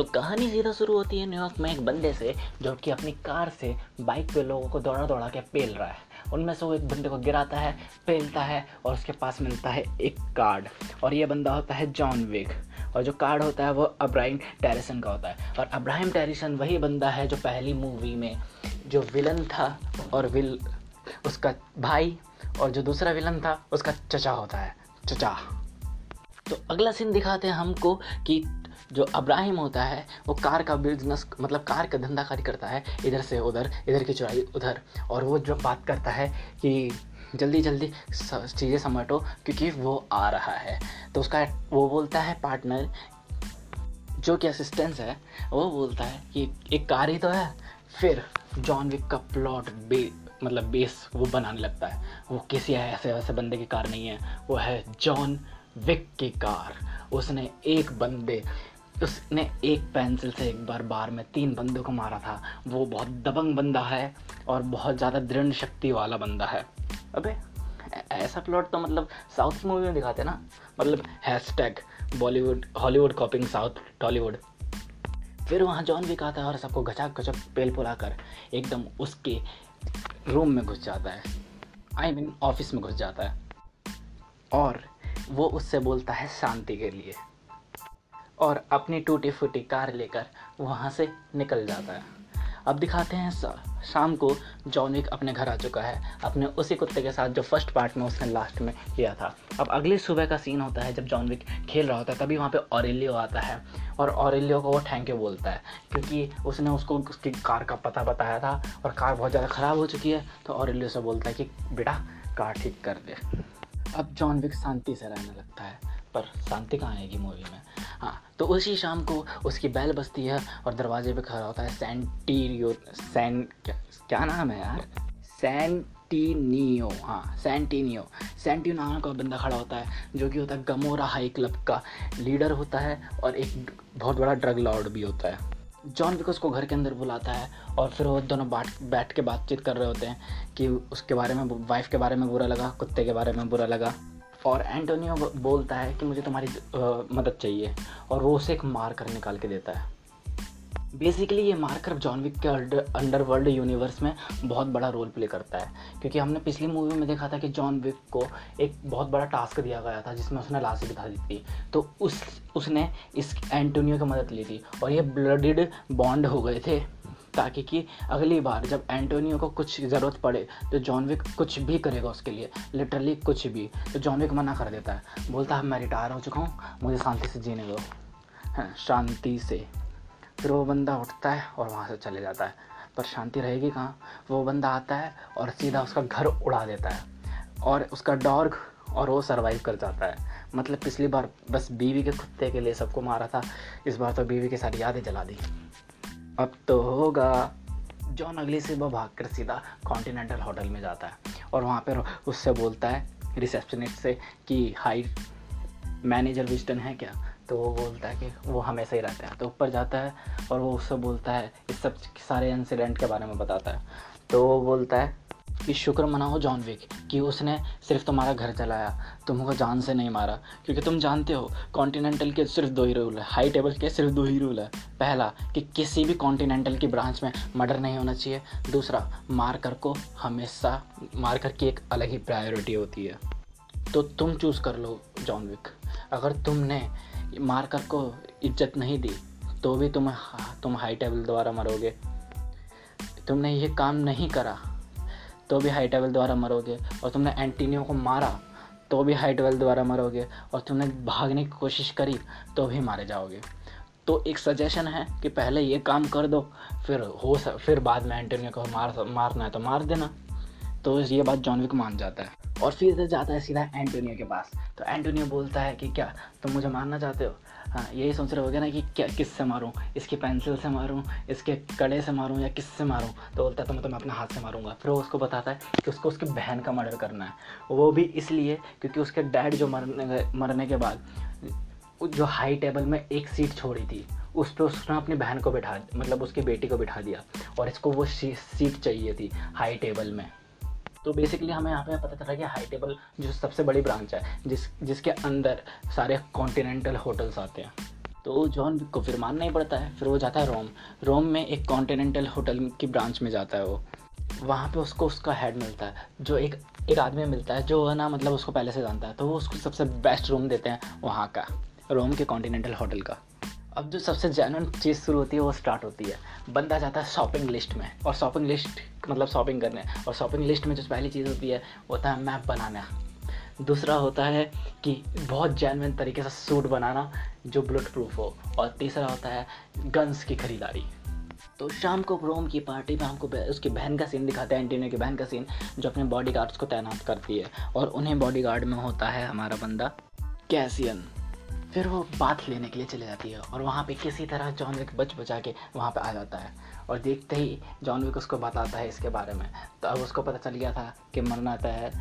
तो कहानी सीधा शुरू होती है न्यूयॉर्क में एक बंदे से, जो कि अपनी कार से बाइक पे लोगों को दौड़ा दौड़ा के पेल रहा है। उनमें से वो एक बंदे को गिराता है, पेलता है और उसके पास मिलता है एक कार्ड। और ये बंदा होता है जॉन विक और जो कार्ड होता है वो अब्राहिम टेरिसन का होता है। और अब्राहिम टेरिसन वही बंदा है जो पहली मूवी में जो विलन था और विल, उसका भाई और जो दूसरा विलन था, उसका चचा होता है। चचा। तो अगला सीन दिखाते हैं हमको कि जो अब्राहिम होता है, वो कार का बिज़नेस मतलब कार का धंधा कारी करता है, इधर से उधर, इधर की चुराई उधर। और वो जो बात करता है कि जल्दी जल्दी चीज़ें समेटो, क्योंकि वो आ रहा है। तो उसका वो बोलता है पार्टनर जो कि असिस्टेंस है, वो बोलता है कि एक कार ही तो है, फिर जॉन विक का प्लॉट बे मतलब बेस वो बनाने लगता है। वो किसी है ऐसे, वैसे बंदे की कार नहीं है, वो है जॉन विक की कार। उसने एक बंदे उसने एक पेंसिल से एक बार बार में तीन बंदों को मारा था। वो बहुत दबंग बंदा है और बहुत ज़्यादा दृढ़ शक्ति वाला बंदा है। अबे, ऐसा प्लॉट तो मतलब साउथ की मूवी में दिखाते ना? मतलब hashtag Bollywood Hollywood copying south Tollywood फिर वहाँ जॉन विक आता है और सबको गचक घचक पेल पुला कर एकदम उसके रूम में घुस जाता है। आई मीन ऑफ़िस में घुस जाता है। और वो उससे बोलता है शांति के लिए। और अपनी टूटी फूटी कार लेकर वहाँ से निकल जाता है। अब दिखाते हैं शाम को जॉन विक अपने घर आ चुका है। अपने उसी कुत्ते के साथ जो फ़र्स्ट पार्ट में उसने लास्ट में किया था। अब अगले सुबह का सीन होता है जब जॉन विक खेल रहा होता है, तभी वहाँ पे ऑरेलियो आता है और ऑरेलियो को वो थैंक यू बोलता है क्योंकि उसने उसको उसकी कार का पता बताया था और कार बहुत ज़्यादा ख़राब हो चुकी है तो ऑरेलियो से बोलता है कि, बेटा, कार ठीक कर दे। अब जॉन विक शांति से रहने लगता है। पर शांति कहाँ आएगी मूवी में? हाँ तो उसी शाम को उसकी बैल बजती है और दरवाजे पे खड़ा होता है सेंटीरियो सैन क्या क्या नाम है यार? सैंटीनियो हाँ सैंटीनियो सैंटियो नाम का बंदा खड़ा होता है, जो कि होता है गमोरा हाई क्लब का लीडर होता है और एक बहुत बड़ा ड्रग लॉर्ड भी होता है। जॉन विक उसको घर के अंदर बुलाता है और फिर वो दोनों बाट, बैठ के बातचीत कर रहे होते हैं कि उसके बारे में वाइफ के बारे में बुरा लगा, कुत्ते के बारे में बुरा लगा। और एंटोनियो बोलता है कि मुझे तुम्हारी मदद चाहिए और वो उसे एक मार्कर निकाल के देता है। बेसिकली ये मार्कर जॉन विक के अंडर वर्ल्ड यूनिवर्स में बहुत बड़ा रोल प्ले करता है। क्योंकि हमने पिछली मूवी में देखा था कि जॉन विक को एक बहुत बड़ा टास्क दिया गया था, जिसमें उसने लाशें दिखा दी थी। तो उस, उसने इस एंटोनियो की मदद ली थी और ये ब्लडेड बॉन्ड हो गए थे। ताकि कि अगली बार जब एंटोनियो को कुछ ज़रूरत पड़े तो जॉन विक कुछ भी करेगा उसके लिए। लिटरली कुछ भी। तो जॉन विक मना कर देता है। बोलता है, मैं रिटायर हो चुका हूँ। मुझे शांति से जीने दो। हाँ शांति से। फिर वो बंदा उठता है और वहाँ से चले जाता है। पर शांति रहेगी कहाँ? वो बंदा आता है और सीधा उसका घर उड़ा देता है। और उसका डॉग और वो सरवाइव कर जाता है। मतलब पिछली बार बस बीवी के कुत्ते के लिए सबको मारा था। इस बार तो बीवी के साथ यादें जला दी। अब तो होगा। जॉन अगली से वह भाग कर सीधा कॉन्टिनेंटल होटल में जाता है और वहाँ पर उससे बोलता है, रिसेप्शनिस्ट से कि हाई मैनेजर विस्टन है क्या? तो वो बोलता है कि वो हमेशा ही रहता है। तो ऊपर जाता है और वो उससे बोलता है, इस सब सारे इंसिडेंट के बारे में बताता है। तो वो बोलता है कि शुक्र मनाओ जॉन विक कि उसने सिर्फ़ तुम्हारा घर चलाया, तुमको जान से नहीं मारा, क्योंकि तुम जानते हो कॉन्टिनेंटल के सिर्फ़ दो ही रूल है हाई टेबल के सिर्फ़ दो ही रूल है। पहला, कि किसी भी कॉन्टिनेंटल की ब्रांच में मर्डर नहीं होना चाहिए। दूसरा, मारकर को हमेशा, मारकर की एक अलग ही प्रायोरिटी होती है। तो तुम चूज़ कर लो जॉन विक। अगर तुमने मार्कर को इज़्ज़त नहीं दी तो भी तुम तुम हाई टेबल द्वारा मरोगे। तुमने ये काम नहीं करा तो भी हाई टेबल द्वारा मरोगे, और तुमने एंटीनियो को मारा तो भी हाई टेबल द्वारा मरोगे, और तुमने भागने की कोशिश करी तो भी मारे जाओगे। तो एक सजेशन है कि पहले ये काम कर दो, फिर हो फिर बाद में एंटीनियो को मार, मारना है तो मार देना। तो ये बात जॉनविक मान जाता है। और फिर जाता है सीधा एंटोनियो के पास। तो एंटोनियो बोलता है कि, क्या तुम मुझे मारना चाहते हो? हाँ यही सोच रहे हो ना कि, क्या किस से मारूँ? इसकी पेंसिल से मारूँ? इसके कड़े से मारूँ या किस से मारूँ? तो बोलता है तो मैं तुम्हें अपने हाथ से मारूँगा। फिर वो उसको बताता है कि उसको उसकी बहन का मर्डर करना है। वो भी इसलिए क्योंकि उसके डैड जो मरने मरने के बाद जो हाई टेबल में एक सीट छोड़ी थी, उस पर उसने अपनी बहन को बिठा मतलब उसकी बेटी को बिठा दिया। और इसको वो सीट चाहिए थी हाई टेबल में। तो बेसिकली हमें यहाँ पे पता चला कि हाई टेबल जो सबसे बड़ी ब्रांच है, जिस, जिसके अंदर सारे कॉन्टिनेंटल होटल्स आते हैं। तो जॉन को फिर मानना ही पड़ता है, फिर वो जाता है रोम। रोम में एक कॉन्टिनेंटल होटल की ब्रांच में जाता है वो। वहाँ पे उसको उसका हेड मिलता है, जो एक एक आदमी मिलता है, जो है ना मतलब उसको पहले से जानता है तो वो उसको सबसे बेस्ट रूम देते हैं वहाँ का, रोम के कॉन्टिनेंटल होटल का। अब जो सबसे जेनुअन चीज़ शुरू होती है, वो स्टार्ट होती है। बंदा जाता है शॉपिंग लिस्ट में, और शॉपिंग लिस्ट मतलब शॉपिंग करने और शॉपिंग लिस्ट में जो पहली चीज़ होती है, होता है मैप बनाना। दूसरा होता है कि बहुत जेनविन तरीके से सूट बनाना जो बुलेट प्रूफ हो। और तीसरा होता है गन्स की खरीदारी। तो शाम को रोम की पार्टी में हमको उसकी बहन का सीन दिखाते हैं एंटीनियो की बहन का सीन जो अपने बॉडी गार्ड्स को तैनात करती है। और उन्हें बॉडी गार्ड में होता है हमारा बंदा कैसियन फिर वो बात लेने के लिए चले जाती है और वहाँ पे किसी तरह जॉन विक बच बचा के वहाँ पे आ जाता है। और देखते ही जॉन विक उसको बताता है इसके बारे में। तो अब उसको पता चल गया था कि मरना तय है।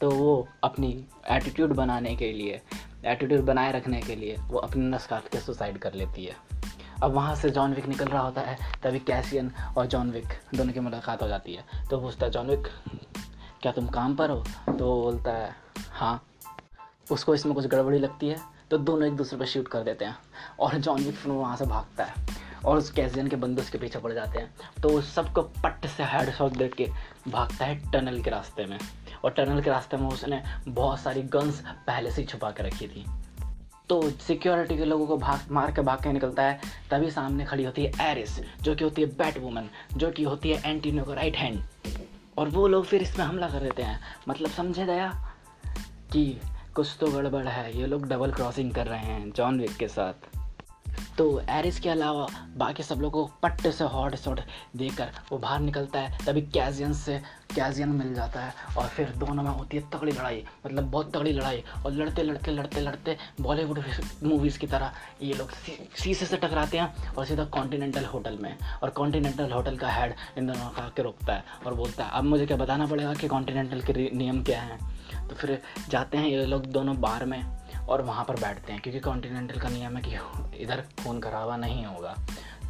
तो वो अपनी एटीट्यूड बनाने के लिए एटीट्यूड बनाए रखने के लिए वो अपनी नस काट के सुसाइड कर लेती है। अब वहाँ से जॉन विक निकल रहा होता है, तभी कैसियन और जॉन विक दोनों की मुलाकात हो जाती है। तो पूछता है जॉन विक क्या तुम काम पर हो? तो बोलता है हाँ। उसको इसमें कुछ गड़बड़ी लगती है। तो दोनों एक दूसरे पर शूट कर देते हैं। और जॉन विक फिर वहाँ से भागता है। और उस कैसियन के बंदे उसके पीछे पड़ जाते हैं। तो सबको पट्ट से हेड शॉट दे के भागता है टनल के रास्ते में। और टनल के रास्ते में उसने बहुत सारी गन्स पहले से छुपा के रखी थी। तो सिक्योरिटी के लोगों को भाग, मार के भाग के निकलता है। तभी सामने खड़ी होती है एरिस जो कि होती है बैट वुमन जो कि होती है एंटीनो का राइट हैंड और वो लोग फिर इसमें हमला कर देते हैं। मतलब समझे गया कि कुछ तो गड़बड़ है, ये लोग डबल क्रॉसिंग कर रहे हैं जॉन विक के साथ। तो एरिस के अलावा बाकी सब लोगों को पट्टे से हॉट शॉट देकर वो बाहर निकलता है, तभी कैजियन से कैजियन मिल जाता है और फिर दोनों में होती है तगड़ी लड़ाई मतलब बहुत तगड़ी लड़ाई और लड़ते लड़ते लड़ते लड़ते बॉलीवुड मूवीज़ की तरह ये लोग शीशे से टकराते हैं और सीधा कॉन्टीनेंटल होटल में और कॉन्टीनेंटल होटल का हेड इन दोनों का के रोकता है और बोलता है, अब मुझे क्या बताना पड़ेगा कि कॉन्टीनेंटल के नियम क्या हैं? तो फिर जाते हैं ये लोग दोनों बार में और वहाँ पर बैठते हैं, क्योंकि कॉन्टीनेंटल का नियम है कि इधर खून खराबा नहीं होगा।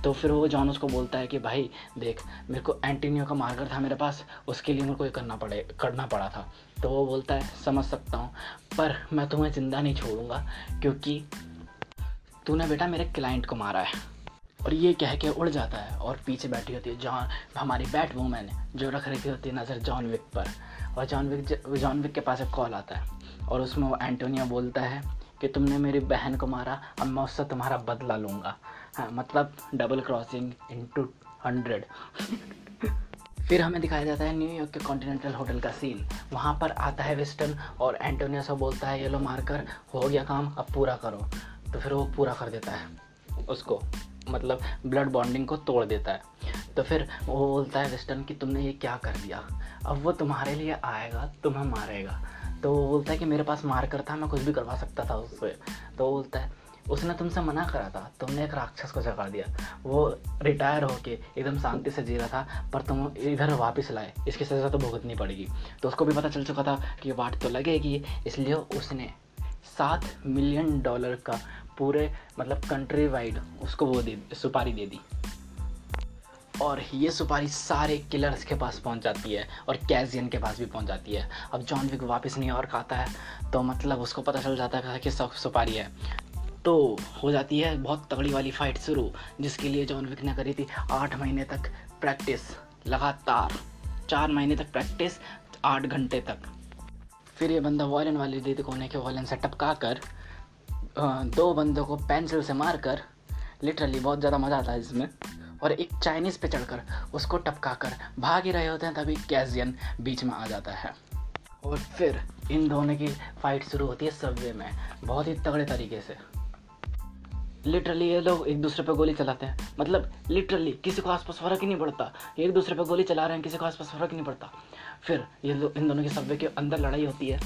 तो फिर वो जॉन उसको बोलता है कि, भाई, देख, मेरे को एंटीनियो का मार्कर था मेरे पास, उसके लिए मेरे को ये करना पड़े, करना पड़ा था। तो वो बोलता है, समझ सकता हूँ, पर मैं तुम्हें ज़िंदा नहीं छोड़ूँगा, क्योंकि तूने बेटा मेरे क्लाइंट को मारा है। और ये कह के उड़ जाता है और पीछे बैठी होती है जॉन हमारी बैट वूमेन जो रख रखी होती है नज़र जॉन विक पर। और जॉन विक जॉन विक के पास एक कॉल आता है और उसमें वो एंटोनिया बोलता है कि तुमने मेरी बहन को मारा, अब मैं उससे तुम्हारा बदला लूँगा। हाँ मतलब डबल क्रॉसिंग इंटू हंड्रेड फिर हमें दिखाया जाता है न्यूयॉर्क के कॉन्टिनेंटल होटल का सीन वहाँ पर आता है वेस्टर्न और एंटोनिया से बोलता है, ये लो मारकर, हो गया काम, अब पूरा करो। तो फिर वो पूरा कर देता है। उसको मतलब ब्लड बॉन्डिंग को तोड़ देता है। तो फिर वो बोलता है वेस्टर्न कि तुमने ये क्या कर दिया? अब वो तुम्हारे लिए आएगा, तुम्हें मारेगा। तो वो बोलता है कि मेरे पास मारकर था, मैं कुछ भी करवा सकता था उससे। तो बोलता है, उसने तुमसे मना करा था, तुमने एक राक्षस को जगा दिया। वो रिटायर होके एकदम शांति से जी रहा था, पर तुम इधर वापस लाए, इसकी सज़ा तो भुगतनी पड़ेगी। तो उसको भी पता चल चुका था कि वाट तो लगेगी, इसलिए उसने सात मिलियन डॉलर का पूरे मतलब कंट्री वाइड उसको वो दे, सुपारी दे दी। और ये सुपारी सारे किलर्स के पास पहुँच जाती है और कैजियन के पास भी पहुँच जाती है। अब जॉन विक वापस न्यूयॉर्क आता है तो मतलब उसको पता चल जाता है कि सब सुपारी है। तो हो जाती है बहुत तगड़ी वाली फाइट शुरू, जिसके लिए जॉन विक ने करी थी आठ महीने तक प्रैक्टिस लगातार। चार महीने तक प्रैक्टिस आठ घंटे तक। फिर ये बंदा वॉयलन वाली दीदी कोने के वॉयलन से टपका कर दो बंदों को पेंसिल से मार कर लिटरली बहुत ज़्यादा मज़ा आता है इसमें। और एक चाइनीज़ पे चढ़कर उसको टपका कर भाग ही रहे होते हैं, तभी कैजियन बीच में आ जाता है। और फिर इन दोनों की फाइट शुरू होती है सबवे में, बहुत ही तगड़े तरीके से। लिटरली ये लोग एक दूसरे पे गोली चलाते हैं। मतलब लिटरली किसी को आसपास फ़र्क ही नहीं पड़ता। एक दूसरे पे गोली चला रहे हैं, किसी को आसपास फ़र्क ही नहीं पड़ता। फिर ये लोग इन दोनों की सबवे के अंदर लड़ाई होती है।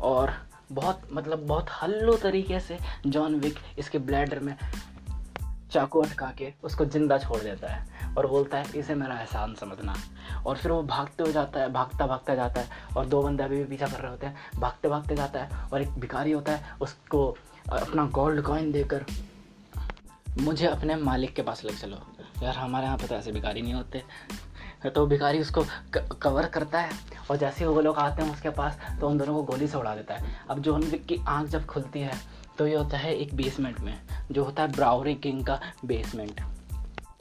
और बहुत मतलब बहुत हल्लो तरीके से जॉन विक इसके ब्लैडर में चाकू अटका के उसको ज़िंदा छोड़ देता है और बोलता है, इसे मेरा एहसान समझना। और फिर वो भागते हो जाता है, भागता भागता जाता है और दो बंदे अभी भी पीछा कर रहे होते हैं, भागते भागते जाता है और एक भिखारी होता है, उसको अपना गोल्ड कॉइन देकर, मुझे अपने मालिक के पास ले चलो। यार, हमारे यहाँ पर तो ऐसे भिखारी नहीं होते। तो भिखारी उसको कवर करता है और जैसे ही वो लोग आते हैं उसके पास तो उन दोनों को गोली से उड़ा देता है। अब जो विक की आँख जब खुलती है तो ये होता है एक बेसमेंट में, जो होता है ब्राउरी किंग का बेसमेंट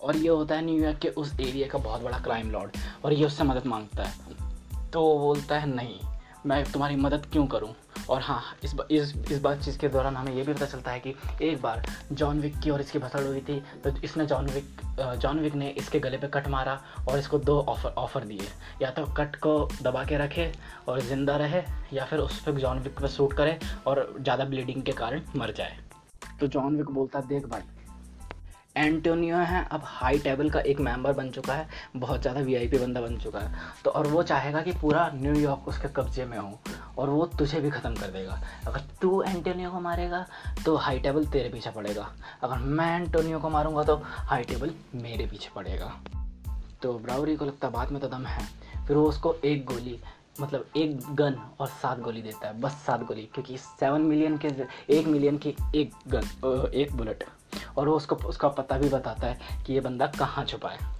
और ये होता है न्यूयॉर्क के उस एरिया का बहुत बड़ा क्राइम लॉर्ड और ये उससे मदद माँगता है. तो वो बोलता है, नहीं, मैं तुम्हारी मदद क्यों करूँ? और हाँ इस इस इस बात चीज़ के दौरान हमें ये भी पता चलता है कि एक बार जॉन विक की और इसकी भसड़ हुई थी तो इसने जॉन विक जॉन विक ने इसके गले पे कट मारा और इसको दो ऑफ़र, ऑफ़र दिए। या तो कट को दबा के रखे और ज़िंदा रहे, या फिर उस पर जॉन विक पर सूट करे और ज़्यादा ब्लीडिंग के कारण मर जाए। तो जॉन विक बोलता, देख भाई, एंटोनियो है, अब हाई टेबल का एक मेंबर बन चुका है, बहुत ज़्यादा वीआईपी बंदा बन चुका है। तो और वो चाहेगा कि पूरा न्यूयॉर्क उसके कब्जे में हो। और वो तुझे भी ख़त्म कर देगा। अगर तू एंटोनियो को मारेगा तो हाई टेबल तेरे पीछे पड़ेगा। अगर मैं एंटोनियो को मारूँगा तो हाई टेबल मेरे पीछे पड़ेगा। तो ब्राउरी को लगता बाद में तो दम है। फिर वो उसको एक गोली मतलब एक गन और सात गोली देता है। बस सात गोली, क्योंकि सेवन मिलियन के, एक मिलियन की एक गन एक बुलेट और वो उसको, उसका पता भी बताता है कि ये बंदा कहाँ छुपा है।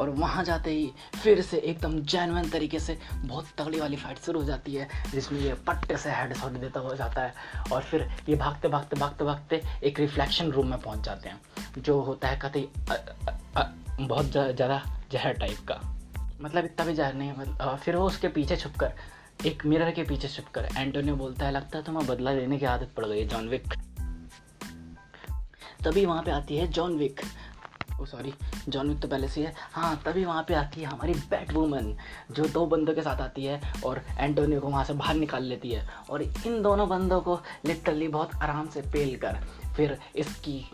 और वहाँ जाते ही फिर से एकदम जैनवन तरीके से बहुत तगड़ी वाली फाइट शुरू हो जाती है, जिसमें ये पट्टे से हेड शॉट देता हुआ जाता है और फिर ये भागते भागते भागते भागते एक रिफ्लेक्शन रूम में पहुँच जाते हैं, जो होता है कतई बहुत ज़्यादा जहर टाइप का। मतलब इतना भी जहर नहीं है मतलब फिर वो उसके पीछे छुप कर, एक मिरर के पीछे छुप कर एंटोनियो बोलता है, लगता है तुम्हें बदला लेने की आदत पड़ गई है जॉन विक तभी वहाँ पे आती है John Wick oh sorry John Wick तो पहले से है हाँ। तभी वहाँ पे आती है हमारी बैट वूमन जो दो बंदों के साथ आती है और एंटोनियो को वहाँ से बाहर निकाल लेती है। और इन दोनों बंदों को लिटरली बहुत आराम से पेल कर, फिर इसकी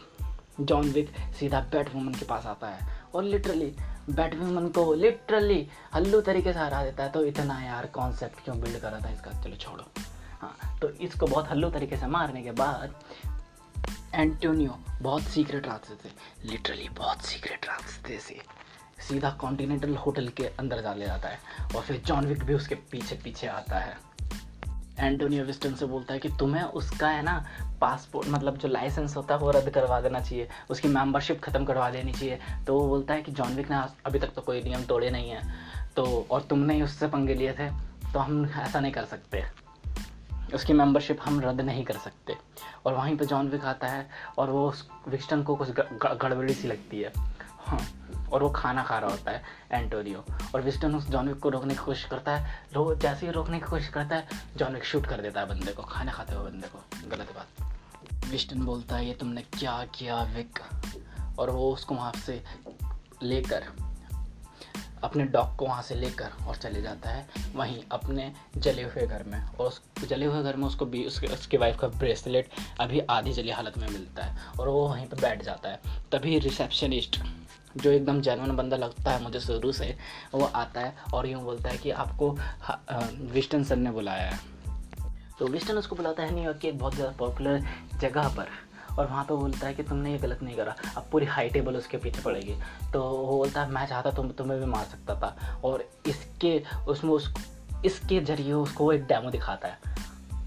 जॉन विक सीधा बैट वूमन के पास आता है। और लिटरली बैट वूमन को लिटरली हल्लू तरीके से हरा देता है तो इतना यार कॉन्सेप्ट क्यों बिल्ड करा था इसका? चलो छोड़ो। हाँ तो इसको बहुत हल्लू तरीके से मारने के बाद एंटोनियो बहुत सीक्रेट रास्ते थे। लिटरली बहुत सीक्रेट रास्ते से। सीधा कॉन्टिनेंटल होटल के अंदर डाले जाता है और फिर जॉन विक भी उसके पीछे पीछे आता है। एंटोनियो विस्टन से बोलता है कि तुम्हें उसका है ना पासपोर्ट मतलब जो लाइसेंस होता है वो रद्द करवा देना चाहिए। उसकी मेंबरशिप ख़त्म करवा देनी चाहिए। तो वो बोलता है कि जॉन विक ने अभी तक तो कोई नियम तोड़े नहीं हैं। तो और तुमने ही उससे पंगे लिए थे। तो हम ऐसा नहीं कर सकते। उसकी मेंबरशिप हम रद्द नहीं कर सकते। और वहीं पे जॉन विक आता है, और वो उस विक्स्टन को कुछ गड़बड़ी सी लगती है। हाँ और वो खाना खा रहा होता है एंटोनियो और विस्टन उस जॉन विक को रोकने की कोशिश करता है। रो जैसे ही रोकने की कोशिश करता है जॉन विक शूट कर देता है बंदे को, खाना खाते हुए बंदे को। गलत बात। विस्टन बोलता है, ये तुमने क्या किया विक और वो उसको वहाँ से लेकर अपने डॉग को वहाँ से लेकर और चले जाता है, वहीं अपने जले हुए घर में और उस, जले हुए घर में उसको भी, उसके, उसकी वाइफ का ब्रेसलेट अभी आधी जली हालत में मिलता है और वो वहीं पर बैठ जाता है। तभी रिसेप्शनिस्ट जो एकदम जैनवन बंदा लगता है मुझे शुरू से, वो आता है और यूँ बोलता है कि आपको विस्टन सर ने बुलाया है। तो विस्टन उसको बुलाता है न्यूयॉर्क की एक बहुत ज़्यादा पॉपुलर जगह पर और वहाँ पे बोलता है कि तुमने ये गलत नहीं करा, अब पूरी हाई टेबल उसके पीछे पड़ेगी। तो वो बोलता है, मैं चाहता तुम, तुम्हें भी मार सकता था। और इसके, उसमें उस, इसके ज़रिए उसको एक डेमो दिखाता है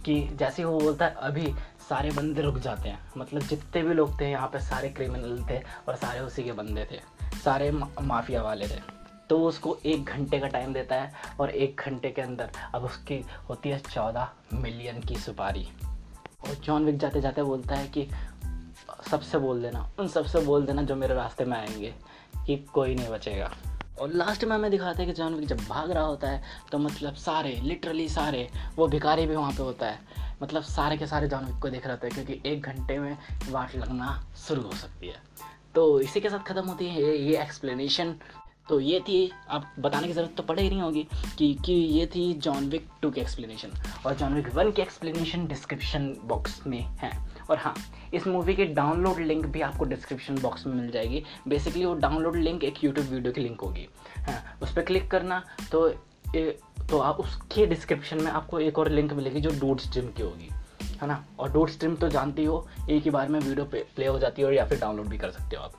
कि जैसे वो बोलता है, अभी सारे बंदे रुक जाते हैं। मतलब जितने भी लोग थे यहाँ पे, सारे क्रिमिनल थे और सारे उसी के बंदे थे, सारे माफिया वाले थे। तो उसको एक घंटे का टाइम देता है और एक घंटे के अंदर अब उसकी होती है चौदह मिलियन की सुपारी। और जॉन विक जाते जाते बोलता है कि सबसे बोल देना, उन सबसे बोल देना जो मेरे रास्ते में आएँगे कि कोई नहीं बचेगा। और लास्ट में हमें दिखाते हैं कि जॉन विक जब भाग रहा होता है तो मतलब सारे लिटरली सारे, वो भिखारी भी वहाँ पे होता है। मतलब सारे के सारे जॉन विक को देख रहे होते हैं, क्योंकि एक घंटे में वाट लगना शुरू हो सकती है। तो इसी के साथ ख़त्म होती है ये ये एक्सप्लेनेशन तो ये थी आप बताने की ज़रूरत तो पड़े ही नहीं होगी, कि कि ये थी जॉन विक टू की एक्सप्लेनेशन और जॉन विक वन की एक्सप्लेनेशन डिस्क्रिप्शन बॉक्स में है। और हाँ इस मूवी की डाउनलोड लिंक भी आपको डिस्क्रिप्शन बॉक्स में मिल जाएगी। बेसिकली वो डाउनलोड लिंक एक यूट्यूब वीडियो की लिंक होगी। हाँ उस पर क्लिक करना तो ए, तो आप उसके डिस्क्रिप्शन में आपको एक और लिंक मिलेगी जो डूड स्ट्रीम की होगी। है ना? और डूड स्ट्रीम तो जानती हो एक ही बार में वीडियो प्ले हो जाती है और या फिर डाउनलोड भी कर सकते हो आप।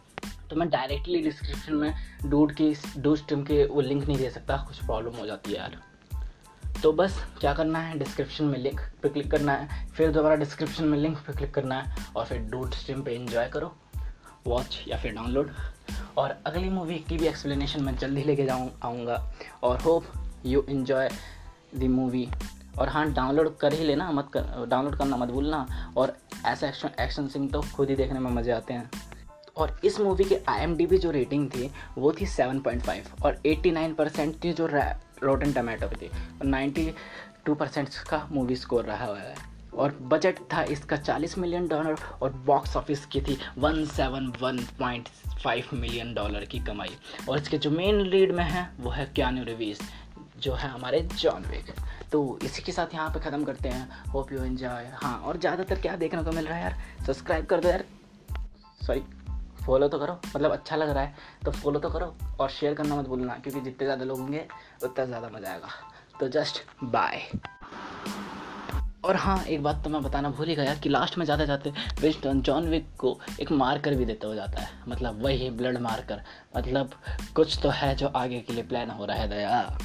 तो मैं डायरेक्टली डिस्क्रिप्शन में डूड की डूड स्ट्रीम के वो लिंक नहीं दे सकता कुछ प्रॉब्लम हो जाती है यार। तो बस क्या करना है? डिस्क्रिप्शन में लिंक पे क्लिक करना है। फिर दोबारा डिस्क्रिप्शन में लिंक पे क्लिक करना है और फिर डूड स्ट्रीम पे एंजॉय करो वॉच या फिर डाउनलोड और अगली मूवी की भी एक्सप्लेनेशन मैं जल्दी लेके जाऊँ, आऊँगा। और hope you enjoy the movie और हाँ डाउनलोड कर ही लेना, मत कर डाउनलोड करना मत भूलना। और ऐसा एक्शन एक्शन सीन तो खुद ही देखने में मज़े आते हैं। और इस मूवी की आई जो रेटिंग थी, वो थी 7.5 और 89 परसेंट थी जो रोटन टमाटो पे थी। और 92 परसेंट का मूवी स्कोर रहा हुआ है। और बजट था इसका 40 मिलियन डॉलर और बॉक्स ऑफ़िस की थी 171.5 मिलियन डॉलर की कमाई। और इसके जो मेन लीड में है, वो है क्यानू रिवीज जो है हमारे जॉन विक तो इसी के साथ यहाँ पे ख़त्म करते हैं। होप यू एंजॉय हाँ और ज़्यादातर क्या देखने को मिल रहा है यार? सब्सक्राइब कर दो यार। सॉरी फॉलो तो करो मतलब अच्छा लग रहा है तो फॉलो तो करो और शेयर करना मत भूलना, क्योंकि जितने ज़्यादा लोग होंगे, उतना ज़्यादा मज़ा आएगा। तो जस्ट बाय और हाँ एक बात तो मैं बताना भूल ही गया कि लास्ट में जाते जाते विस्टन जॉन विक को एक मार्कर भी देते हो जाता है। मतलब वही ब्लड मार्कर। मतलब कुछ तो है जो आगे के लिए प्लान हो रहा है, दया।